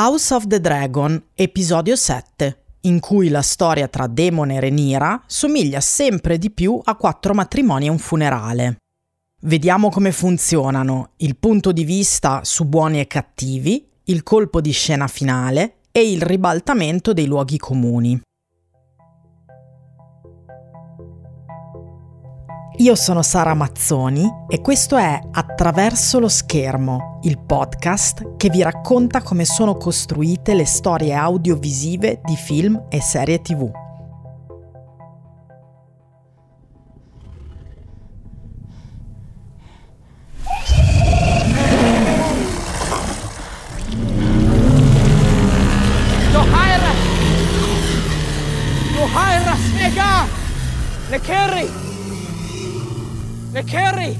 House of the Dragon, episodio 7, in cui la storia tra Demone e Renira somiglia sempre di più a quattro matrimoni e un funerale. Vediamo come funzionano il punto di vista su buoni e cattivi, il colpo di scena finale e il ribaltamento dei luoghi comuni. Io sono Sara Mazzoni e questo è Attraverso lo schermo, il podcast che vi racconta come sono costruite le storie audiovisive di film e serie tv. Lekeri!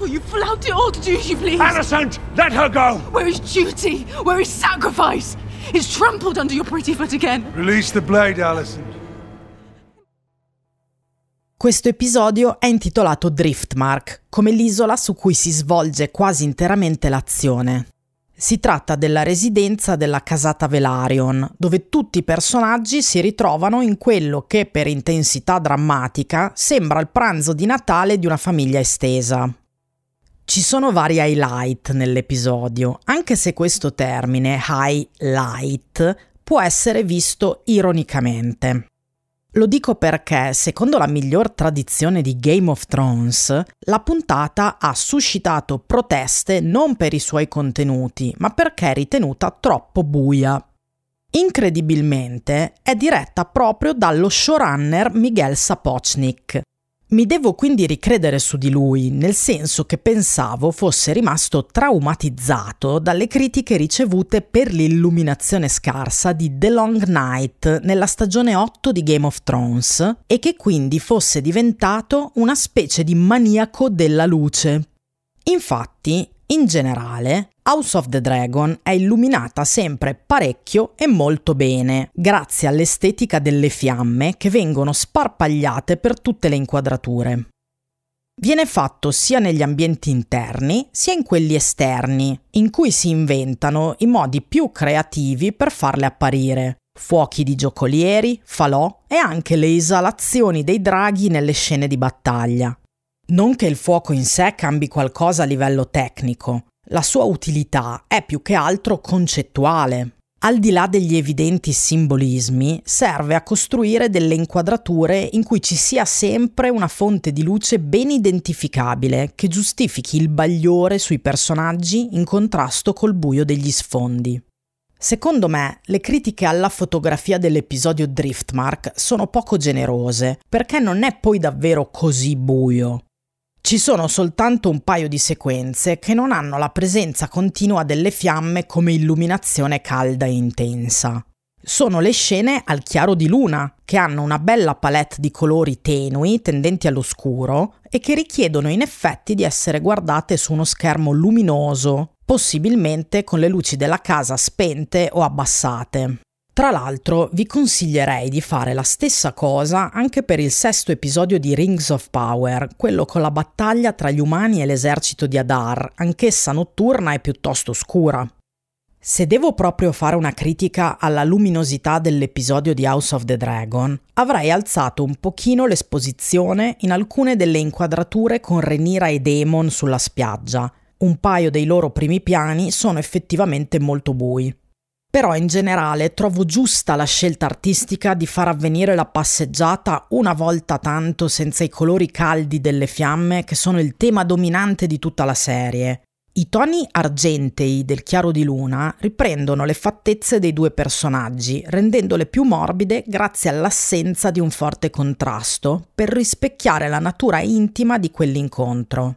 Oh, you flout it all to do as you please. Alicent, let her go! Where is duty? Where is sacrifice? It's trampled under your pretty foot again. Release the blade, Alicent. Questo episodio è intitolato Driftmark, come l'isola su cui si svolge quasi interamente l'azione. Si tratta della residenza della casata Velarion, dove tutti i personaggi si ritrovano in quello che per intensità drammatica sembra il pranzo di Natale di una famiglia estesa. Ci sono vari highlight nell'episodio, anche se questo termine, highlight, può essere visto ironicamente. Lo dico perché, secondo la miglior tradizione di Game of Thrones, la puntata ha suscitato proteste non per i suoi contenuti, ma perché è ritenuta troppo buia. Incredibilmente è diretta proprio dallo showrunner Miguel Sapochnik, mi devo quindi ricredere su di lui, nel senso che pensavo fosse rimasto traumatizzato dalle critiche ricevute per l'illuminazione scarsa di The Long Night nella stagione 8 di Game of Thrones e che quindi fosse diventato una specie di maniaco della luce. Infatti, in generale, House of the Dragon è illuminata sempre parecchio e molto bene, grazie all'estetica delle fiamme che vengono sparpagliate per tutte le inquadrature. Viene fatto sia negli ambienti interni sia in quelli esterni, in cui si inventano i modi più creativi per farle apparire. Fuochi di giocolieri, falò e anche le esalazioni dei draghi nelle scene di battaglia. Non che il fuoco in sé cambi qualcosa a livello tecnico, la sua utilità è più che altro concettuale. Al di là degli evidenti simbolismi, serve a costruire delle inquadrature in cui ci sia sempre una fonte di luce ben identificabile che giustifichi il bagliore sui personaggi in contrasto col buio degli sfondi. Secondo me, le critiche alla fotografia dell'episodio Driftmark sono poco generose, perché non è poi davvero così buio. Ci sono soltanto un paio di sequenze che non hanno la presenza continua delle fiamme come illuminazione calda e intensa. Sono le scene al chiaro di luna, che hanno una bella palette di colori tenui, tendenti all'oscuro, e che richiedono in effetti di essere guardate su uno schermo luminoso, possibilmente con le luci della casa spente o abbassate. Tra l'altro vi consiglierei di fare la stessa cosa anche per il sesto episodio di Rings of Power, quello con la battaglia tra gli umani e l'esercito di Adar, anch'essa notturna e piuttosto scura. Se devo proprio fare una critica alla luminosità dell'episodio di House of the Dragon, avrei alzato un pochino l'esposizione in alcune delle inquadrature con Renira e Daemon sulla spiaggia. Un paio dei loro primi piani sono effettivamente molto bui. Però in generale trovo giusta la scelta artistica di far avvenire la passeggiata una volta tanto senza i colori caldi delle fiamme che sono il tema dominante di tutta la serie. I toni argentei del chiaro di luna riprendono le fattezze dei due personaggi, rendendole più morbide grazie all'assenza di un forte contrasto, per rispecchiare la natura intima di quell'incontro.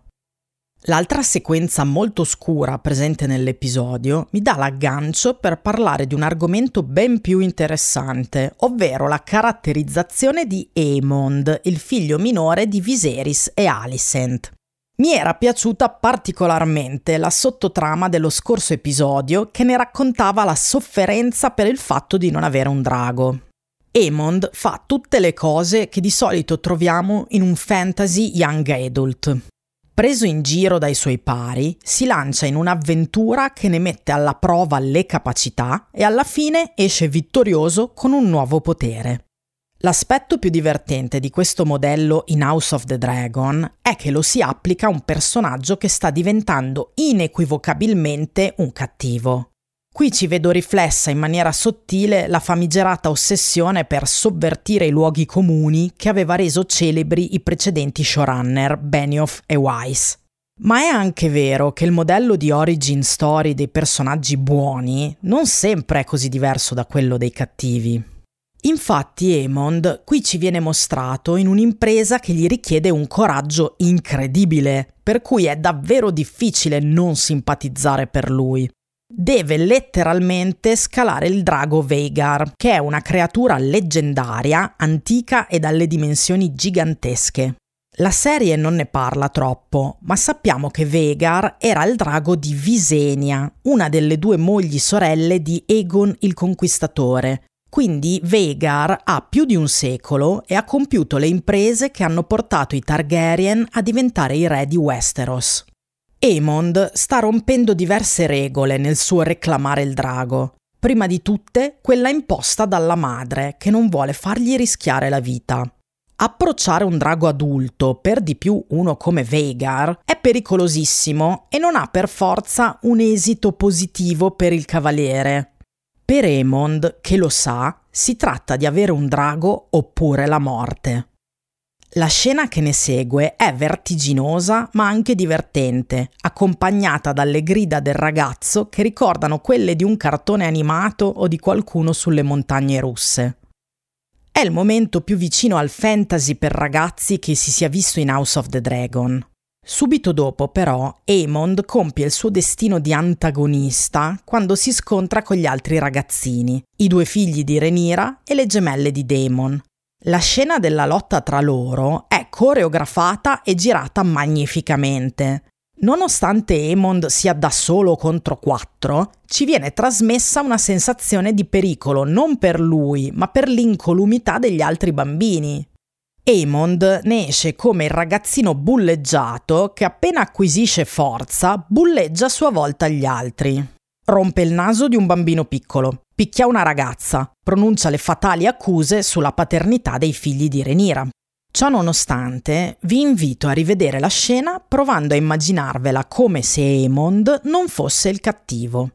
L'altra sequenza molto scura presente nell'episodio mi dà l'aggancio per parlare di un argomento ben più interessante, ovvero la caratterizzazione di Aemond, il figlio minore di Viserys e Alicent. Mi era piaciuta particolarmente la sottotrama dello scorso episodio che ne raccontava la sofferenza per il fatto di non avere un drago. Aemond fa tutte le cose che di solito troviamo in un fantasy young adult Preso in giro dai suoi pari, si lancia in un'avventura che ne mette alla prova le capacità e alla fine esce vittorioso con un nuovo potere. L'aspetto più divertente di questo modello in House of the Dragon è che lo si applica a un personaggio che sta diventando inequivocabilmente un cattivo. Qui ci vedo riflessa in maniera sottile la famigerata ossessione per sovvertire i luoghi comuni che aveva reso celebri i precedenti showrunner Benioff e Weiss. Ma è anche vero che il modello di origin story dei personaggi buoni non sempre è così diverso da quello dei cattivi. Infatti Emond qui ci viene mostrato in un'impresa che gli richiede un coraggio incredibile, per cui è davvero difficile non simpatizzare per lui deve letteralmente scalare il drago Veigar, che è una creatura leggendaria, antica e dalle dimensioni gigantesche. La serie non ne parla troppo, ma sappiamo che Vegar era il drago di Visenia, una delle due mogli sorelle di Aegon il Conquistatore. Quindi Vegar ha più di un secolo e ha compiuto le imprese che hanno portato i Targaryen a diventare i re di Westeros. Aemond sta rompendo diverse regole nel suo reclamare il drago. Prima di tutte, quella imposta dalla madre, che non vuole fargli rischiare la vita. Approcciare un drago adulto, per di più uno come Veigar, è pericolosissimo e non ha per forza un esito positivo per il cavaliere. Per Aemond, che lo sa, si tratta di avere un drago oppure la morte. La scena che ne segue è vertiginosa ma anche divertente, accompagnata dalle grida del ragazzo che ricordano quelle di un cartone animato o di qualcuno sulle montagne russe. È il momento più vicino al fantasy per ragazzi che si sia visto in House of the Dragon. Subito dopo, però, Aemond compie il suo destino di antagonista quando si scontra con gli altri ragazzini, i due figli di Renira e le gemelle di Daemon, la scena della lotta tra loro è coreografata e girata magnificamente. Nonostante Emond sia da solo contro quattro, ci viene trasmessa una sensazione di pericolo non per lui, ma per l'incolumità degli altri bambini. Emond ne esce come il ragazzino bulleggiato che appena acquisisce forza bulleggia a sua volta gli altri. Rompe il naso di un bambino piccolo, picchia una ragazza, pronuncia le fatali accuse sulla paternità dei figli di Renira. Ciò nonostante, vi invito a rivedere la scena provando a immaginarvela come se Emond non fosse il cattivo.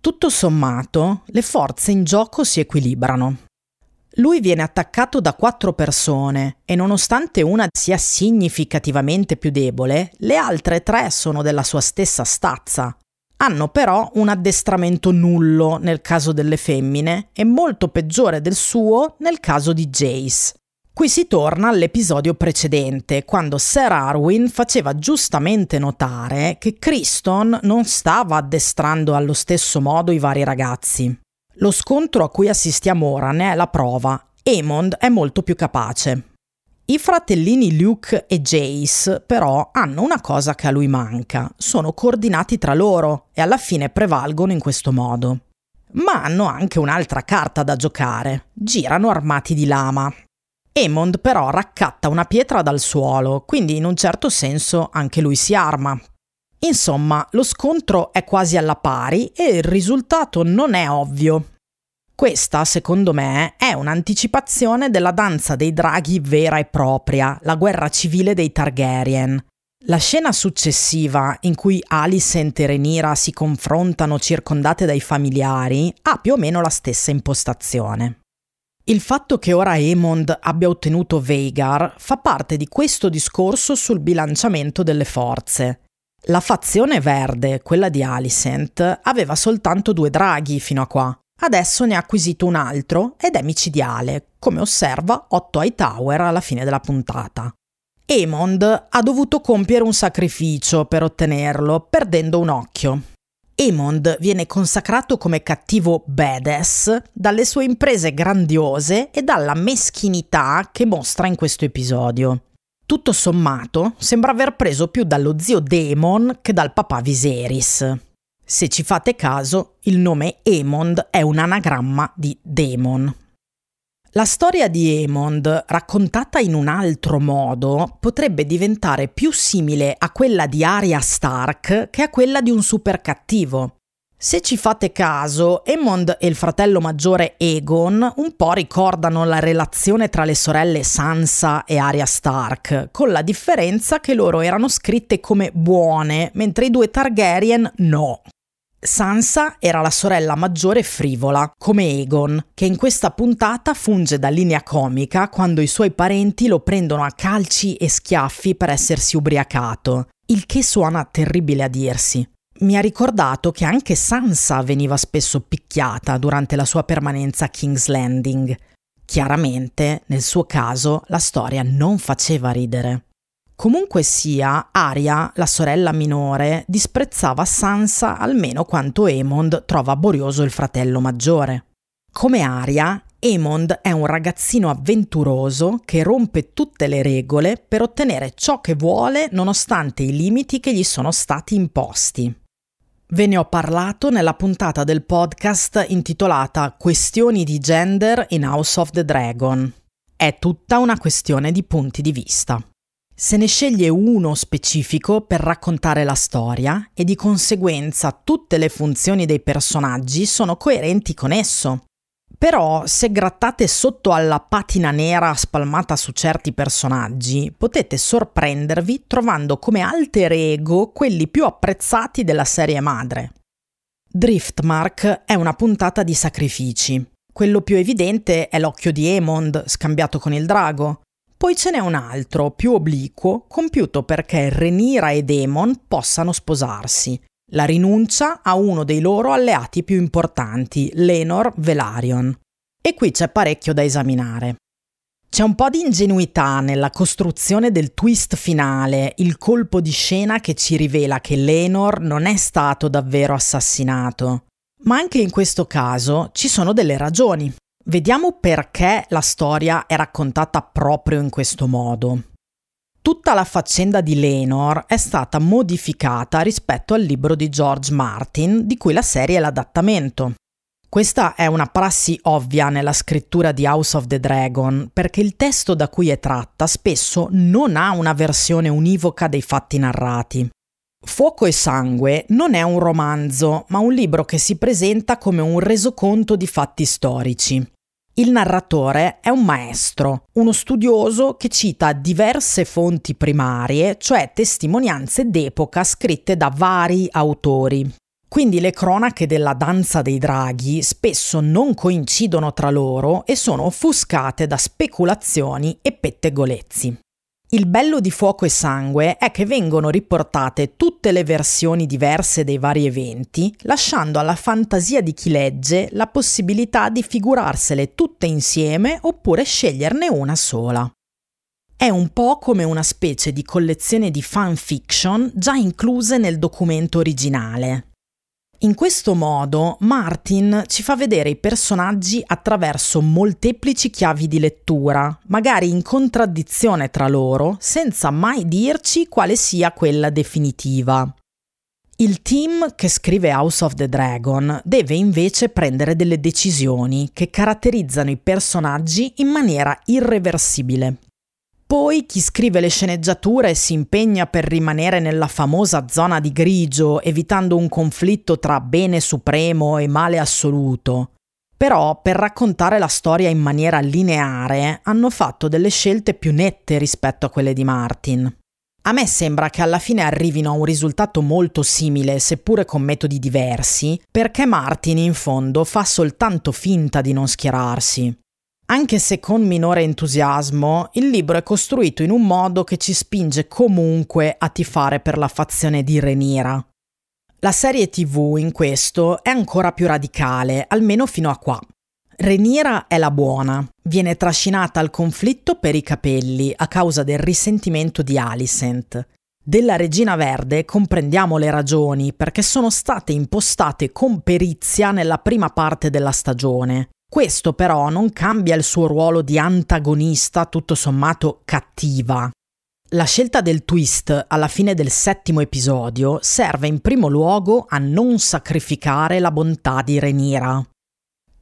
Tutto sommato, le forze in gioco si equilibrano. Lui viene attaccato da quattro persone e nonostante una sia significativamente più debole, le altre tre sono della sua stessa stazza, hanno però un addestramento nullo nel caso delle femmine e molto peggiore del suo nel caso di Jace. Qui si torna all'episodio precedente, quando Sir Arwin faceva giustamente notare che Criston non stava addestrando allo stesso modo i vari ragazzi. Lo scontro a cui assistiamo ora ne è la prova. Emond è molto più capace. I fratellini Luke e Jace però hanno una cosa che a lui manca, sono coordinati tra loro e alla fine prevalgono in questo modo. Ma hanno anche un'altra carta da giocare, girano armati di lama. Emond però raccatta una pietra dal suolo, quindi in un certo senso anche lui si arma. Insomma, lo scontro è quasi alla pari e il risultato non è ovvio. Questa, secondo me, è un'anticipazione della danza dei draghi vera e propria, la guerra civile dei Targaryen. La scena successiva, in cui Alicent e Renira si confrontano circondate dai familiari, ha più o meno la stessa impostazione. Il fatto che ora Aemond abbia ottenuto Veigar fa parte di questo discorso sul bilanciamento delle forze. La fazione verde, quella di Alicent, aveva soltanto due draghi fino a qua, Adesso ne ha acquisito un altro ed è micidiale, come osserva Otto Hightower alla fine della puntata. Emond ha dovuto compiere un sacrificio per ottenerlo, perdendo un occhio. Emond viene consacrato come cattivo badass dalle sue imprese grandiose e dalla meschinità che mostra in questo episodio. Tutto sommato, sembra aver preso più dallo zio Daemon che dal papà Viserys. Se ci fate caso, il nome Emond è un anagramma di demon. La storia di Emond, raccontata in un altro modo, potrebbe diventare più simile a quella di Arya Stark che a quella di un super cattivo. Se ci fate caso, Emond e il fratello maggiore Egon un po' ricordano la relazione tra le sorelle Sansa e Arya Stark, con la differenza che loro erano scritte come buone, mentre i due Targaryen no. Sansa era la sorella maggiore frivola, come Egon, che in questa puntata funge da linea comica quando i suoi parenti lo prendono a calci e schiaffi per essersi ubriacato, il che suona terribile a dirsi. Mi ha ricordato che anche Sansa veniva spesso picchiata durante la sua permanenza a King's Landing. Chiaramente, nel suo caso, la storia non faceva ridere. Comunque sia, Arya, la sorella minore, disprezzava Sansa almeno quanto Aemond trova borioso il fratello maggiore. Come Arya, Aemond è un ragazzino avventuroso che rompe tutte le regole per ottenere ciò che vuole nonostante i limiti che gli sono stati imposti. Ve ne ho parlato nella puntata del podcast intitolata Questioni di gender in House of the Dragon. È tutta una questione di punti di vista. Se ne sceglie uno specifico per raccontare la storia e di conseguenza tutte le funzioni dei personaggi sono coerenti con esso. Però se grattate sotto alla patina nera spalmata su certi personaggi, potete sorprendervi trovando come alter ego quelli più apprezzati della serie madre. Driftmark è una puntata di sacrifici. Quello più evidente è l'occhio di Emond scambiato con il drago, poi ce n'è un altro, più obliquo, compiuto perché Renira e Demon possano sposarsi. La rinuncia a uno dei loro alleati più importanti, Lenor Velaryon. E qui c'è parecchio da esaminare. C'è un po' di ingenuità nella costruzione del twist finale, il colpo di scena che ci rivela che Lenor non è stato davvero assassinato. Ma anche in questo caso ci sono delle ragioni. Vediamo perché la storia è raccontata proprio in questo modo. Tutta la faccenda di Lenor è stata modificata rispetto al libro di George Martin, di cui la serie è l'adattamento. Questa è una prassi ovvia nella scrittura di House of the Dragon, perché il testo da cui è tratta spesso non ha una versione univoca dei fatti narrati. Fuoco e sangue non è un romanzo, ma un libro che si presenta come un resoconto di fatti storici. Il narratore è un maestro, uno studioso che cita diverse fonti primarie, cioè testimonianze d'epoca scritte da vari autori. Quindi le cronache della danza dei draghi spesso non coincidono tra loro e sono offuscate da speculazioni e pettegolezzi. Il bello di Fuoco e Sangue è che vengono riportate tutte le versioni diverse dei vari eventi, lasciando alla fantasia di chi legge la possibilità di figurarsele tutte insieme oppure sceglierne una sola. È un po' come una specie di collezione di fanfiction già incluse nel documento originale, in questo modo Martin ci fa vedere i personaggi attraverso molteplici chiavi di lettura, magari in contraddizione tra loro, senza mai dirci quale sia quella definitiva. Il team che scrive House of the Dragon deve invece prendere delle decisioni che caratterizzano i personaggi in maniera irreversibile. Poi chi scrive le sceneggiature si impegna per rimanere nella famosa zona di grigio, evitando un conflitto tra bene supremo e male assoluto. Però per raccontare la storia in maniera lineare hanno fatto delle scelte più nette rispetto a quelle di Martin. A me sembra che alla fine arrivino a un risultato molto simile, seppure con metodi diversi, perché Martin in fondo fa soltanto finta di non schierarsi. Anche se con minore entusiasmo, il libro è costruito in un modo che ci spinge comunque a tifare per la fazione di Renira. La serie TV in questo è ancora più radicale, almeno fino a qua. Renira è la buona, viene trascinata al conflitto per i capelli a causa del risentimento di Alicent. Della Regina Verde comprendiamo le ragioni perché sono state impostate con perizia nella prima parte della stagione, questo però non cambia il suo ruolo di antagonista tutto sommato cattiva. La scelta del twist alla fine del settimo episodio serve in primo luogo a non sacrificare la bontà di Renira.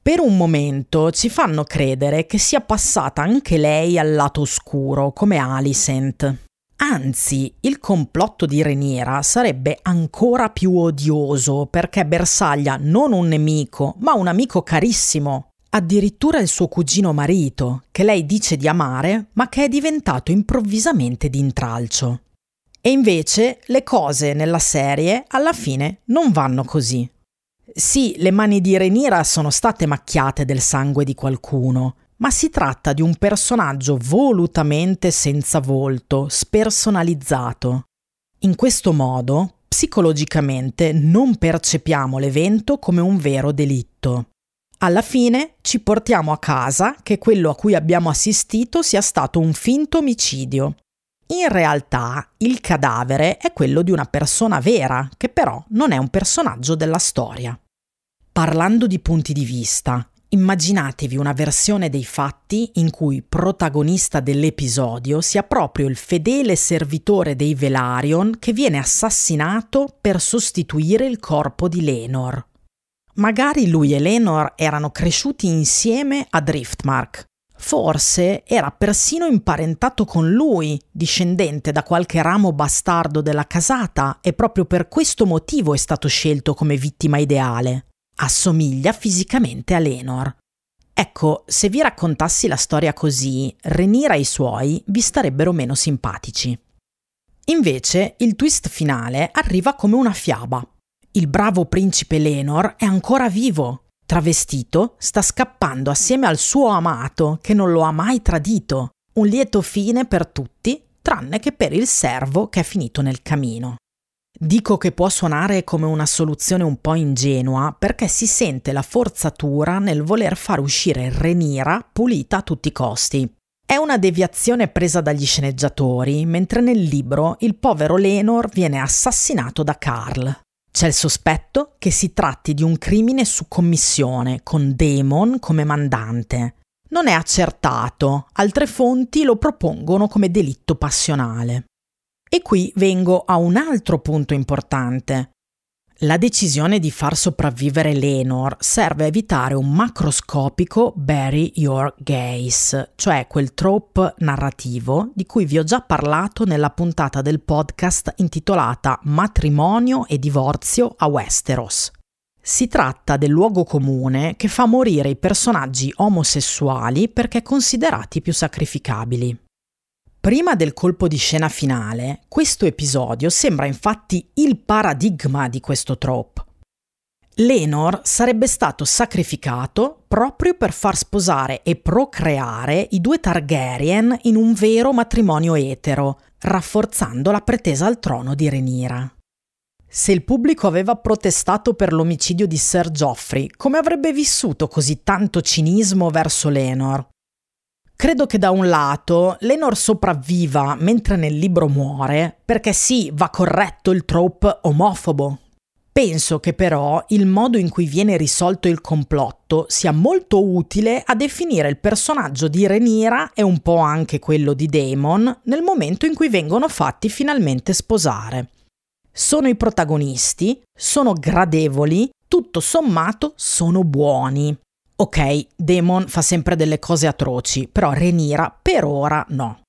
Per un momento ci fanno credere che sia passata anche lei al lato oscuro, come Alicent. Anzi, il complotto di Reniera sarebbe ancora più odioso perché bersaglia non un nemico, ma un amico carissimo. Addirittura il suo cugino marito, che lei dice di amare, ma che è diventato improvvisamente d'intralcio. E invece le cose nella serie alla fine non vanno così. Sì, le mani di Reniera sono state macchiate del sangue di qualcuno, ma si tratta di un personaggio volutamente senza volto, spersonalizzato. In questo modo, psicologicamente, non percepiamo l'evento come un vero delitto. Alla fine ci portiamo a casa che quello a cui abbiamo assistito sia stato un finto omicidio. In realtà il cadavere è quello di una persona vera, che però non è un personaggio della storia. Parlando di punti di vista, Immaginatevi una versione dei fatti in cui protagonista dell'episodio sia proprio il fedele servitore dei Velarion che viene assassinato per sostituire il corpo di Lenor. Magari lui e Lenor erano cresciuti insieme a Driftmark. Forse era persino imparentato con lui, discendente da qualche ramo bastardo della casata, e proprio per questo motivo è stato scelto come vittima ideale assomiglia fisicamente a Lenor. Ecco, se vi raccontassi la storia così, Renira e i suoi vi starebbero meno simpatici. Invece, il twist finale arriva come una fiaba. Il bravo principe Lenor è ancora vivo. Travestito, sta scappando assieme al suo amato, che non lo ha mai tradito. Un lieto fine per tutti, tranne che per il servo che è finito nel camino. Dico che può suonare come una soluzione un po' ingenua perché si sente la forzatura nel voler far uscire Renira pulita a tutti i costi. È una deviazione presa dagli sceneggiatori, mentre nel libro il povero Lenor viene assassinato da Carl. C'è il sospetto che si tratti di un crimine su commissione, con Damon come mandante. Non è accertato, altre fonti lo propongono come delitto passionale. E qui vengo a un altro punto importante. La decisione di far sopravvivere Lenor serve a evitare un macroscopico bury your gaze, cioè quel trope narrativo di cui vi ho già parlato nella puntata del podcast intitolata Matrimonio e divorzio a Westeros. Si tratta del luogo comune che fa morire i personaggi omosessuali perché considerati più sacrificabili. Prima del colpo di scena finale, questo episodio sembra infatti il paradigma di questo trope. Lenor sarebbe stato sacrificato proprio per far sposare e procreare i due Targaryen in un vero matrimonio etero, rafforzando la pretesa al trono di Renira. Se il pubblico aveva protestato per l'omicidio di Sir Geoffrey, come avrebbe vissuto così tanto cinismo verso Lenor? Credo che da un lato Lenor sopravviva mentre nel libro muore, perché sì, va corretto il trope omofobo. Penso che però il modo in cui viene risolto il complotto sia molto utile a definire il personaggio di Renira e un po' anche quello di Damon nel momento in cui vengono fatti finalmente sposare. Sono i protagonisti, sono gradevoli, tutto sommato sono buoni. Ok, Demon fa sempre delle cose atroci, però Renira per ora no.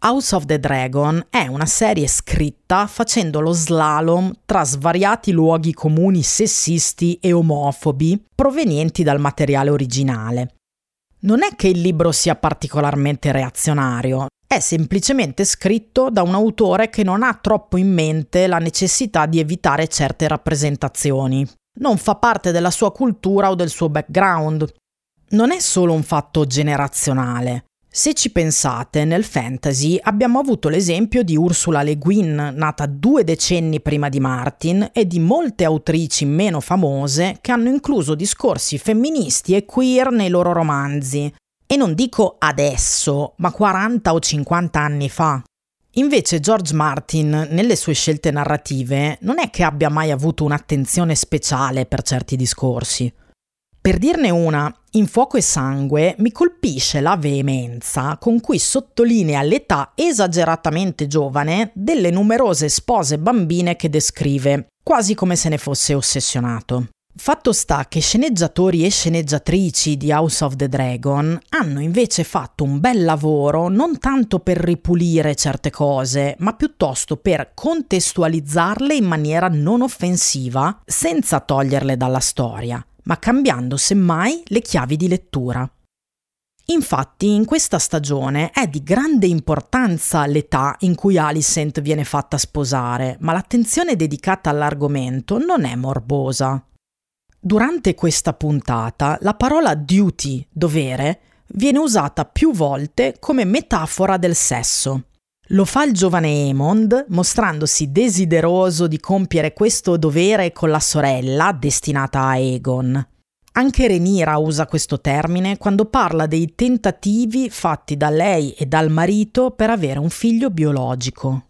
House of the Dragon è una serie scritta facendo lo slalom tra svariati luoghi comuni sessisti e omofobi provenienti dal materiale originale. Non è che il libro sia particolarmente reazionario, è semplicemente scritto da un autore che non ha troppo in mente la necessità di evitare certe rappresentazioni, non fa parte della sua cultura o del suo background. Non è solo un fatto generazionale. Se ci pensate, nel fantasy abbiamo avuto l'esempio di Ursula Le Guin, nata due decenni prima di Martin, e di molte autrici meno famose che hanno incluso discorsi femministi e queer nei loro romanzi. E non dico adesso, ma 40 o 50 anni fa. Invece George Martin, nelle sue scelte narrative, non è che abbia mai avuto un'attenzione speciale per certi discorsi. Per dirne una, in Fuoco e Sangue mi colpisce la veemenza con cui sottolinea l'età esageratamente giovane delle numerose spose bambine che descrive, quasi come se ne fosse ossessionato. Fatto sta che sceneggiatori e sceneggiatrici di House of the Dragon hanno invece fatto un bel lavoro non tanto per ripulire certe cose, ma piuttosto per contestualizzarle in maniera non offensiva, senza toglierle dalla storia, ma cambiando semmai le chiavi di lettura. Infatti in questa stagione è di grande importanza l'età in cui Alicent viene fatta sposare, ma l'attenzione dedicata all'argomento non è morbosa. Durante questa puntata la parola duty, dovere, viene usata più volte come metafora del sesso. Lo fa il giovane Emond, mostrandosi desideroso di compiere questo dovere con la sorella destinata a Egon. Anche Renira usa questo termine quando parla dei tentativi fatti da lei e dal marito per avere un figlio biologico.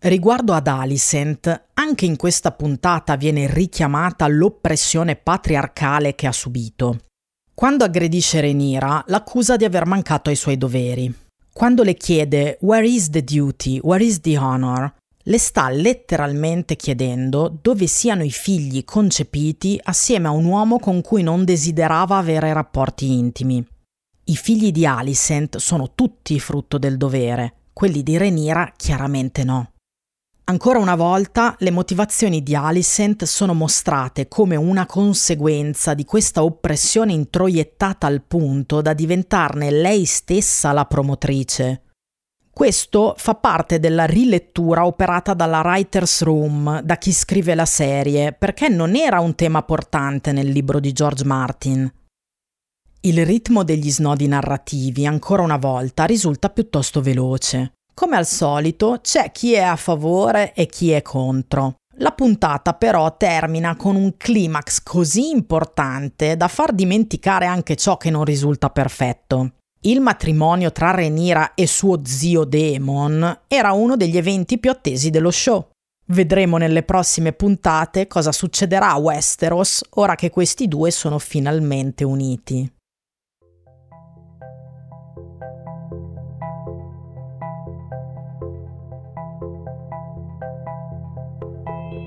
Riguardo ad Alicent, anche in questa puntata viene richiamata l'oppressione patriarcale che ha subito. Quando aggredisce Renira, l'accusa di aver mancato ai suoi doveri. Quando le chiede Where is the duty? Where is the honor? le sta letteralmente chiedendo dove siano i figli concepiti assieme a un uomo con cui non desiderava avere rapporti intimi. I figli di Alicent sono tutti frutto del dovere, quelli di Renira chiaramente no. Ancora una volta le motivazioni di Alicent sono mostrate come una conseguenza di questa oppressione introiettata al punto da diventarne lei stessa la promotrice. Questo fa parte della rilettura operata dalla Writer's Room, da chi scrive la serie, perché non era un tema portante nel libro di George Martin. Il ritmo degli snodi narrativi, ancora una volta, risulta piuttosto veloce. Come al solito, c'è chi è a favore e chi è contro. La puntata però termina con un climax così importante da far dimenticare anche ciò che non risulta perfetto. Il matrimonio tra Renira e suo zio Demon era uno degli eventi più attesi dello show. Vedremo nelle prossime puntate cosa succederà a Westeros ora che questi due sono finalmente uniti.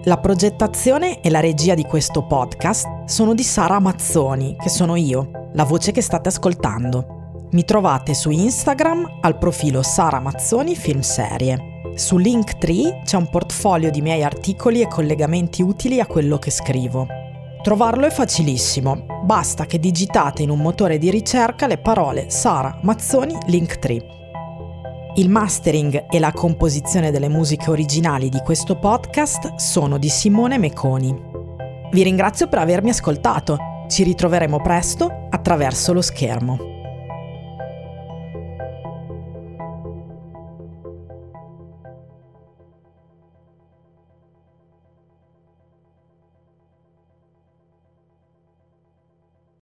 La progettazione e la regia di questo podcast sono di Sara Mazzoni, che sono io, la voce che state ascoltando. Mi trovate su Instagram al profilo Sara Mazzoni Film Serie. Su Linktree c'è un portfolio di miei articoli e collegamenti utili a quello che scrivo. Trovarlo è facilissimo, basta che digitate in un motore di ricerca le parole Sara Mazzoni Linktree. Il mastering e la composizione delle musiche originali di questo podcast sono di Simone Meconi. Vi ringrazio per avermi ascoltato. Ci ritroveremo presto attraverso lo schermo.